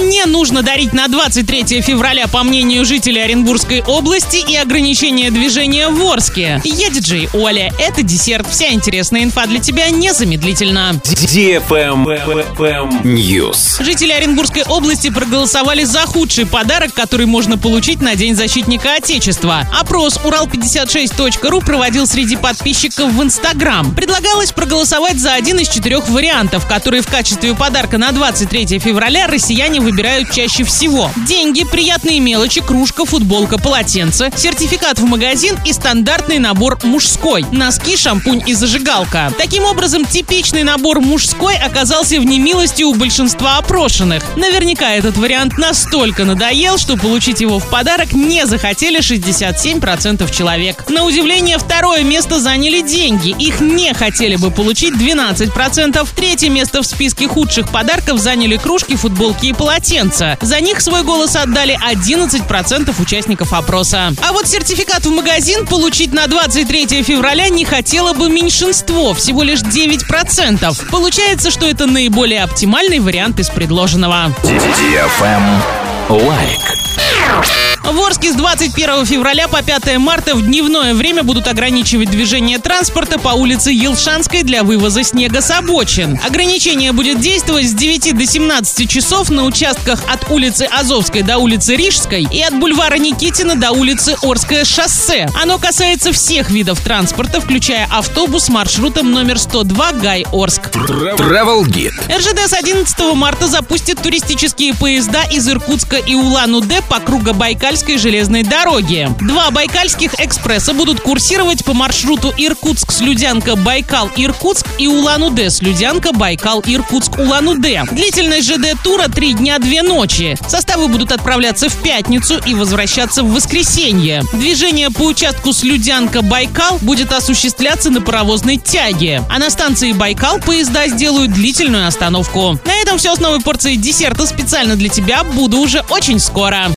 не нужно дарить на 23 февраля, по мнению жителей Оренбургской области, и ограничение движения в Орске. Я диджей Оля. Это десерт. Вся интересная инфа для тебя незамедлительно. News. Жители Оренбургской области проголосовали за худший подарок, который можно получить на День защитника Отечества. Опрос Урал56.ру проводил среди подписчиков в Инстаграм. Предлагалось проголосовать за один из четырех вариантов, которые в качестве подарка на 23 февраля россияне выбирают чаще всего. Деньги, приятные мелочи, кружка, футболка, полотенце, сертификат в магазин и стандартный набор мужской. Носки, шампунь и зажигалка. Таким образом, типичный набор мужской оказался в немилости у большинства опрошенных. Наверняка этот вариант настолько надоел, что получить его в подарок не захотели 67% человек. На удивление, второе место заняли деньги. Их не хотели бы получить 12%. Третье место в списке худших подарков заняли кружки, футболки и полотенца. За них свой голос отдали 11% участников опроса. А вот сертификат в магазин получить на 23 февраля не хотело бы меньшинство, всего лишь 9%. Получается, что это наиболее оптимальный вариант из предложенного. Лайк. В Орске с 21 февраля по 5 марта в дневное время будут ограничивать движение транспорта по улице Елшанской для вывоза снега с обочин. Ограничение будет действовать с 9 до 17 часов на участках от улицы Азовской до улицы Рижской и от бульвара Никитина до улицы Орское шоссе. Оно касается всех видов транспорта, включая автобус маршрутом номер 102 Гай-Орск. Travel Guide. РЖД с 11 марта запустит туристические поезда из Иркутска и Улан-Удэ по Круго-Байкальской железной дороге. Два байкальских экспресса будут курсировать по маршруту Иркутск-Слюдянка-Байкал-Иркутск и Улан-Удэ Слюдянка-Байкал-Иркутск-Улан-Удэ. Длительность ЖД тура три дня две ночи. Составы будут отправляться в пятницу и возвращаться в воскресенье. Движение по участку Слюдянка-Байкал будет осуществляться на паровозной тяге. А на станции Байкал поезда сделают длительную остановку. На этом все с новой порцией десерта специально для тебя. Буду уже очень скоро.